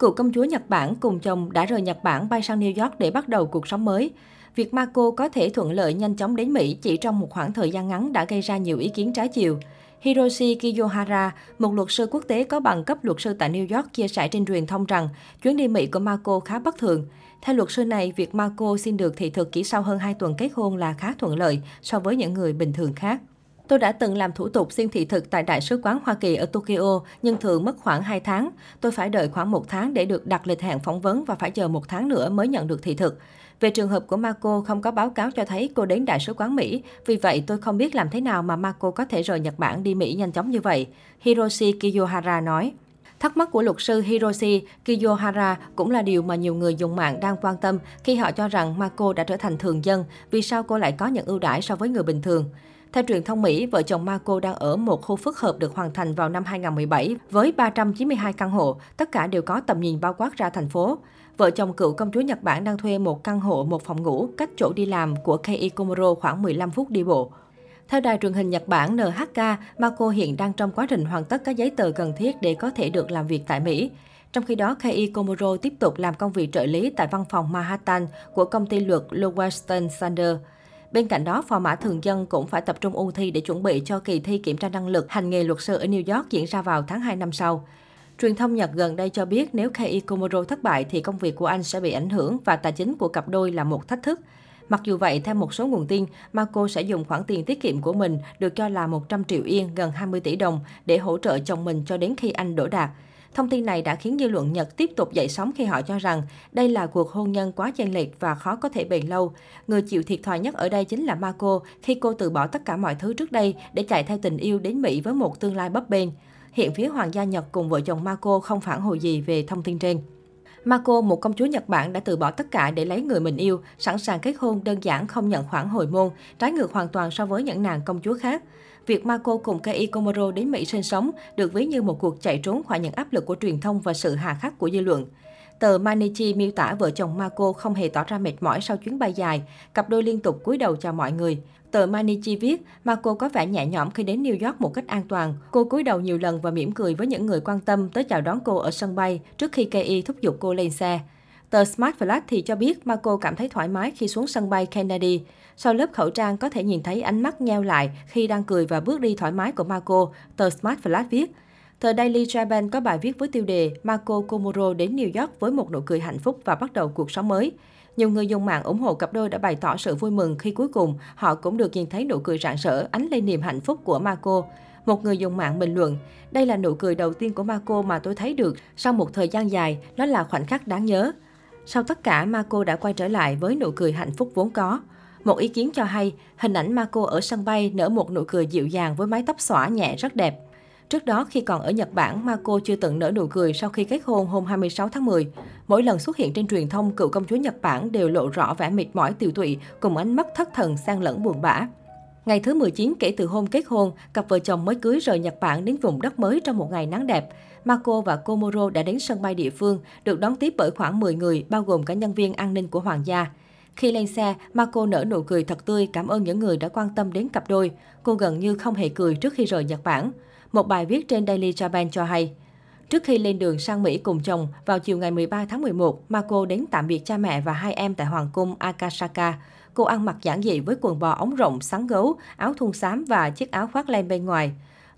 Cựu công chúa Nhật Bản cùng chồng đã rời Nhật Bản bay sang New York để bắt đầu cuộc sống mới. Việc Marco có thể thuận lợi nhanh chóng đến Mỹ chỉ trong một khoảng thời gian ngắn đã gây ra nhiều ý kiến trái chiều. Hiroshi Kiyohara, một luật sư quốc tế có bằng cấp luật sư tại New York, chia sẻ trên truyền thông rằng chuyến đi Mỹ của Marco khá bất thường. Theo luật sư này, việc Marco xin được thị thực chỉ sau hơn 2 tuần kết hôn là khá thuận lợi so với những người bình thường khác. Tôi đã từng làm thủ tục xin thị thực tại Đại sứ quán Hoa Kỳ ở Tokyo, nhưng thường mất khoảng 2 tháng. Tôi phải đợi khoảng một tháng để được đặt lịch hẹn phỏng vấn và phải chờ một tháng nữa mới nhận được thị thực. Về trường hợp của Marco không có báo cáo cho thấy cô đến Đại sứ quán Mỹ, vì vậy tôi không biết làm thế nào mà Marco có thể rời Nhật Bản đi Mỹ nhanh chóng như vậy, Hiroshi Kiyohara nói. Thắc mắc của luật sư Hiroshi Kiyohara cũng là điều mà nhiều người dùng mạng đang quan tâm khi họ cho rằng Marco đã trở thành thường dân, vì sao cô lại có những ưu đãi so với người bình thường. Theo truyền thông Mỹ, vợ chồng Marco đang ở một khu phức hợp được hoàn thành vào năm 2017 với 392 căn hộ, tất cả đều có tầm nhìn bao quát ra thành phố. Vợ chồng cựu công chúa Nhật Bản đang thuê một căn hộ một phòng ngủ cách chỗ đi làm của Kei Komuro khoảng 15 phút đi bộ. Theo đài truyền hình Nhật Bản NHK, Marco hiện đang trong quá trình hoàn tất các giấy tờ cần thiết để có thể được làm việc tại Mỹ. Trong khi đó, Kei Komuro tiếp tục làm công việc trợ lý tại văn phòng Manhattan của công ty luật Lowenstein Sander. Bên cạnh đó, phò mã thường dân cũng phải tập trung ôn thi để chuẩn bị cho kỳ thi kiểm tra năng lực hành nghề luật sư ở New York diễn ra vào tháng 2 năm sau. Truyền thông Nhật gần đây cho biết nếu Kei Komuro thất bại thì công việc của anh sẽ bị ảnh hưởng và tài chính của cặp đôi là một thách thức. Mặc dù vậy, theo một số nguồn tin, Marco sẽ dùng khoản tiền tiết kiệm của mình được cho là 100 triệu yên, gần 20 tỷ đồng, để hỗ trợ chồng mình cho đến khi anh đổ đạt. Thông tin này đã khiến dư luận Nhật tiếp tục dậy sóng khi họ cho rằng đây là cuộc hôn nhân quá chênh lệch và khó có thể bền lâu. Người chịu thiệt thòi nhất ở đây chính là Marco khi cô từ bỏ tất cả mọi thứ trước đây để chạy theo tình yêu đến Mỹ với một tương lai bấp bênh. Hiện phía Hoàng gia Nhật cùng vợ chồng Marco không phản hồi gì về thông tin trên. Marco, một công chúa Nhật Bản đã từ bỏ tất cả để lấy người mình yêu, sẵn sàng kết hôn đơn giản không nhận khoản hồi môn, trái ngược hoàn toàn so với những nàng công chúa khác. Việc Marco cùng Kei Komuro đến Mỹ sinh sống được ví như một cuộc chạy trốn khỏi những áp lực của truyền thông và sự hà khắc của dư luận. Tờ Manichi miêu tả vợ chồng Marco không hề tỏ ra mệt mỏi sau chuyến bay dài, cặp đôi liên tục cúi đầu chào mọi người. Tờ Manichi viết, Marco có vẻ nhẹ nhõm khi đến New York một cách an toàn. Cô cúi đầu nhiều lần và mỉm cười với những người quan tâm tới chào đón cô ở sân bay trước khi Kei thúc giục cô lên xe. Tờ Smart Flash thì cho biết Marco cảm thấy thoải mái khi xuống sân bay Kennedy. Sau lớp khẩu trang có thể nhìn thấy ánh mắt nheo lại khi đang cười và bước đi thoải mái của Marco, tờ Smart Flash viết. Tờ Daily Japan có bài viết với tiêu đề Marco Komuro đến New York với một nụ cười hạnh phúc và bắt đầu cuộc sống mới. Nhiều người dùng mạng ủng hộ cặp đôi đã bày tỏ sự vui mừng khi cuối cùng họ cũng được nhìn thấy nụ cười rạng rỡ ánh lên niềm hạnh phúc của Marco. Một người dùng mạng bình luận, đây là nụ cười đầu tiên của Marco mà tôi thấy được sau một thời gian dài, nó là khoảnh khắc đáng nhớ. Sau tất cả, Marco đã quay trở lại với nụ cười hạnh phúc vốn có. Một ý kiến cho hay, hình ảnh Marco ở sân bay nở một nụ cười dịu dàng với mái tóc xõa nhẹ rất đẹp. Trước đó, khi còn ở Nhật Bản, Marco chưa từng nở nụ cười sau khi kết hôn hôm 26 tháng 10. Mỗi lần xuất hiện trên truyền thông, cựu công chúa Nhật Bản đều lộ rõ vẻ mệt mỏi tiều tụy cùng ánh mắt thất thần sang lẫn buồn bã. Ngày thứ 19 kể từ hôm kết hôn, cặp vợ chồng mới cưới rời Nhật Bản đến vùng đất mới trong một ngày nắng đẹp. Marco và Komoro đã đến sân bay địa phương, được đón tiếp bởi khoảng 10 người, bao gồm cả nhân viên an ninh của hoàng gia. Khi lên xe, Marco nở nụ cười thật tươi cảm ơn những người đã quan tâm đến cặp đôi. Cô gần như không hề cười trước khi rời Nhật Bản. Một bài viết trên Daily Japan cho hay, Trước khi lên đường sang Mỹ cùng chồng, vào chiều ngày 13 tháng 11, Marco đến tạm biệt cha mẹ và hai em tại Hoàng cung Akasaka. Cô ăn mặc giản dị với quần bò ống rộng, sắn gấu, áo thun xám và chiếc áo khoác len bên ngoài.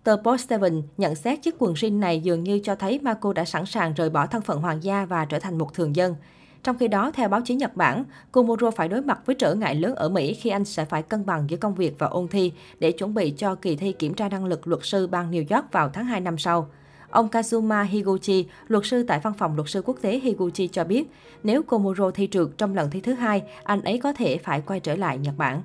Tờ Post Seven nhận xét chiếc quần jean này dường như cho thấy Marco đã sẵn sàng rời bỏ thân phận hoàng gia và trở thành một thường dân. Trong khi đó, theo báo chí Nhật Bản, Komuro phải đối mặt với trở ngại lớn ở Mỹ khi anh sẽ phải cân bằng giữa công việc và ôn thi để chuẩn bị cho kỳ thi kiểm tra năng lực luật sư bang New York vào tháng 2 năm sau. Ông Kazuma Higuchi, luật sư tại văn phòng luật sư quốc tế Higuchi cho biết, nếu Komuro thi trượt trong lần thi thứ hai, anh ấy có thể phải quay trở lại Nhật Bản.